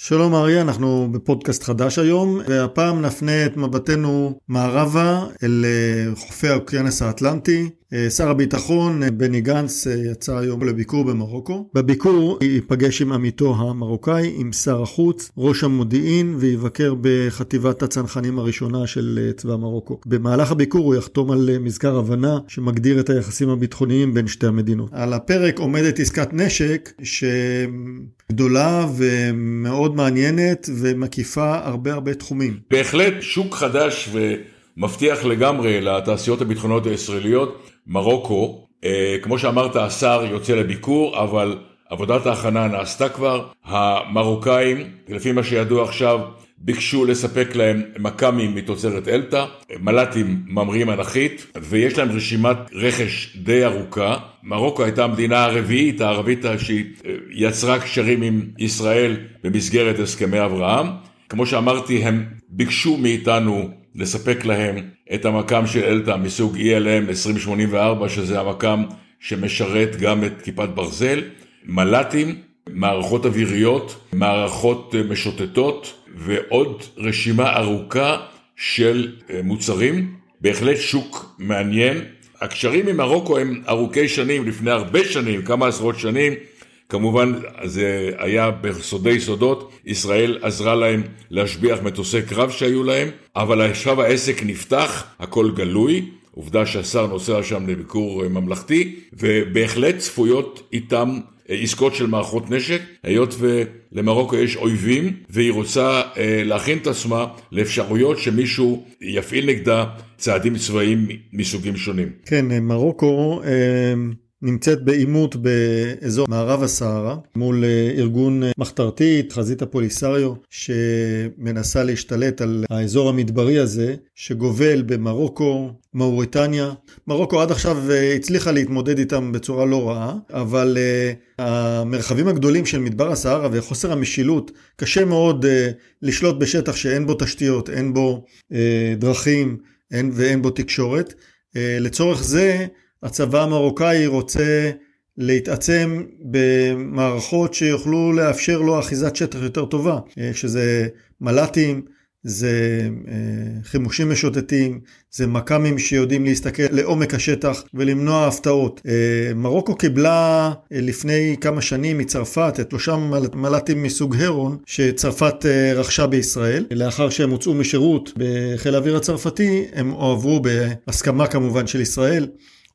שלום אריה, אנחנו בפודקאסט חדש היום, והפעם נפנה את מבטנו מערבה אל אה, חופי האוקיינוס האטלנטי. אה, שר הביטחון אה, בני גנץ יצא היום לביקור במרוקו. בביקור ייפגש עם עמיתו המרוקאי, עם שר החוץ, ראש המודיעין, ויבקר בחטיבת הצנחנים הראשונה של צבא מרוקו. במהלך הביקור הוא יחתום על מזכר הבנה שמגדיר את היחסים הביטחוניים בין שתי המדינות. על הפרק עומדת עסקת נשק שגדולה ומאוד מאוד מעניינת ומקיפה הרבה הרבה תחומים. בהחלט שוק חדש ומבטיח לגמרי לתעשיות הביטחוניות הישראליות. מרוקו, אה, כמו שאמרת, השר יוצא לביקור, אבל עבודת ההכנה נעשתה כבר. המרוקאים, לפי מה שידוע עכשיו, ביקשו לספק להם מכ"מים מתוצרת אלתא, מל"טים ממריאים אנכית, ויש להם רשימת רכש די ארוכה. מרוקו הייתה המדינה הרביעית הערבית שיצרה קשרים עם ישראל במסגרת הסכמי אברהם. כמו שאמרתי, הם ביקשו מאיתנו לספק להם את המכ"ם של אלתא מסוג ELM 2084, שזה המכ"ם שמשרת גם את כיפת ברזל, מל"טים, מערכות אוויריות, מערכות משוטטות, ועוד רשימה ארוכה של אה, מוצרים. בהחלט שוק מעניין. הקשרים עם מרוקו הם ארוכי שנים, לפני הרבה שנים, כמה עשרות שנים. כמובן זה היה בסודי סודות, ישראל עזרה להם להשביח מטוסי קרב שהיו להם, אבל עכשיו העסק נפתח, הכל גלוי, עובדה שהשר נוסע שם לביקור אה, ממלכתי, ובהחלט צפויות איתם עסקות של מערכות נשק, היות ולמרוקו יש אויבים והיא רוצה אה, להכין את עצמה לאפשרויות שמישהו יפעיל נגדה צעדים צבאיים מסוגים שונים. כן, מרוקו אה, נמצאת בעימות באזור מערב הסהרה מול אה, ארגון אה, מחתרתי, חזית הפוליסריו, שמנסה להשתלט על האזור המדברי הזה, שגובל במרוקו, מאוריטניה. מרוקו עד עכשיו אה, הצליחה להתמודד איתם בצורה לא רעה, אבל המרחבים הגדולים של מדבר הסהרה וחוסר המשילות, קשה מאוד לשלוט בשטח שאין בו תשתיות, אין בו דרכים אין, ואין בו תקשורת. לצורך זה, הצבא המרוקאי רוצה להתעצם במערכות שיוכלו לאפשר לו אחיזת שטח יותר טובה, אה, שזה מל"טים, זה אה, חימושים משוטטים, זה מכ"מים שיודעים להסתכל לעומק השטח ולמנוע הפתעות. אה, מרוקו קיבלה לפני כמה שנים מצרפת את שלושה מל"טים מסוג הרון שצרפת רכשה בישראל. לאחר שהם הוצאו משירות בחיל האוויר הצרפתי, הם הועברו בהסכמה כמובן של ישראל.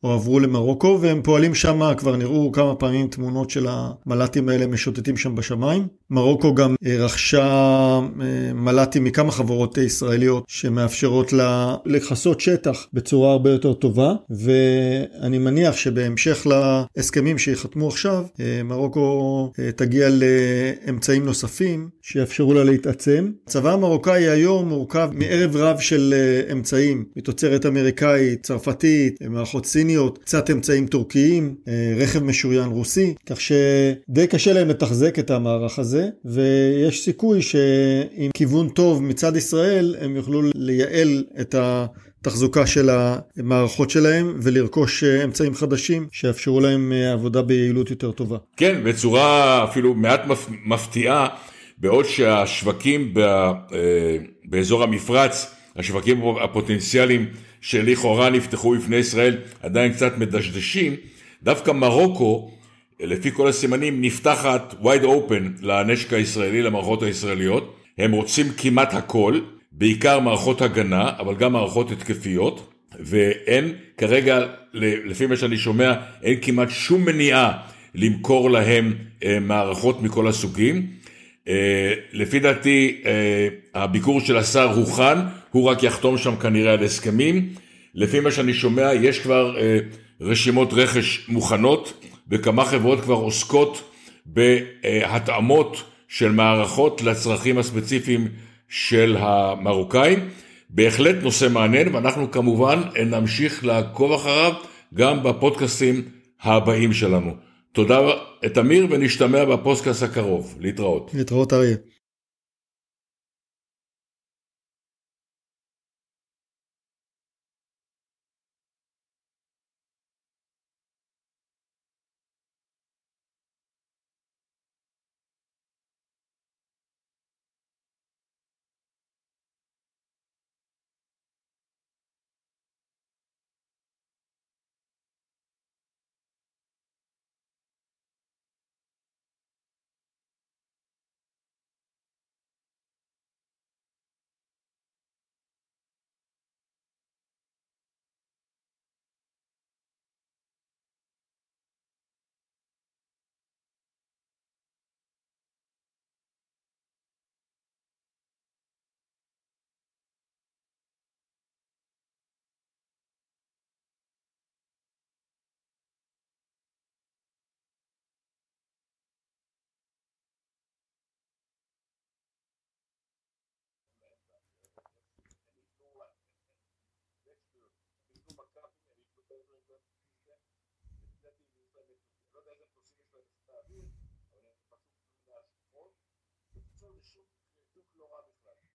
הועברו למרוקו והם פועלים שם, כבר נראו כמה פעמים תמונות של המל"טים האלה משוטטים שם בשמיים. מרוקו גם אה, רכשה אה, מל"טים מכמה חברות ישראליות שמאפשרות לה לכסות שטח בצורה הרבה יותר טובה, ואני מניח שבהמשך להסכמים שיחתמו עכשיו, אה, מרוקו תגיע לאמצעים נוספים שיאפשרו לה להתעצם. הצבא המרוקאי היום מורכב מערב רב של אמצעים, מתוצרת אמריקאית, צרפתית, מערכות סיניות. קצת אמצעים טורקיים, רכב משוריין רוסי, כך שדי קשה להם לתחזק את המערך הזה, ויש סיכוי שעם כיוון טוב מצד ישראל הם יוכלו לייעל את ה... תחזוקה של המערכות שלהם ולרכוש אה, אמצעים חדשים שיאפשרו להם אה, עבודה ביעילות יותר טובה. כן, בצורה אפילו מעט מפתיעה, בעוד שהשווקים באזור המפרץ, השווקים הפוטנציאליים שלכאורה נפתחו בפני ישראל עדיין קצת מדשדשים, דווקא מרוקו, לפי כל הסימנים, נפתחת wide open לנשק הישראלי, למערכות הישראליות. הם רוצים כמעט הכל, בעיקר מערכות הגנה, אבל גם מערכות התקפיות, ואין כרגע, לפי מה שאני שומע, אין כמעט שום מניעה למכור להם אה, מערכות מכל הסוגים. אה, לפי דעתי, אה, הביקור של השר הוכן, הוא רק יחתום שם כנראה על הסכמים. לפי מה שאני שומע, יש כבר רשימות רכש מוכנות, וכמה חברות כבר עוסקות בהתאמות של מערכות לצרכים הספציפיים של המרוקאים. בהחלט נושא מעניין, ואנחנו כמובן נמשיך לעקוב אחריו גם בפודקאסטים הבאים שלנו. תודה, תמיר, ונשתמע בפודקאסט הקרוב. להתראות. להתראות, אריה. לא יודע איזה מטוסים יש להם בחיל האוויר, אבל הם פשוט... בקיצור זה שוק לא רע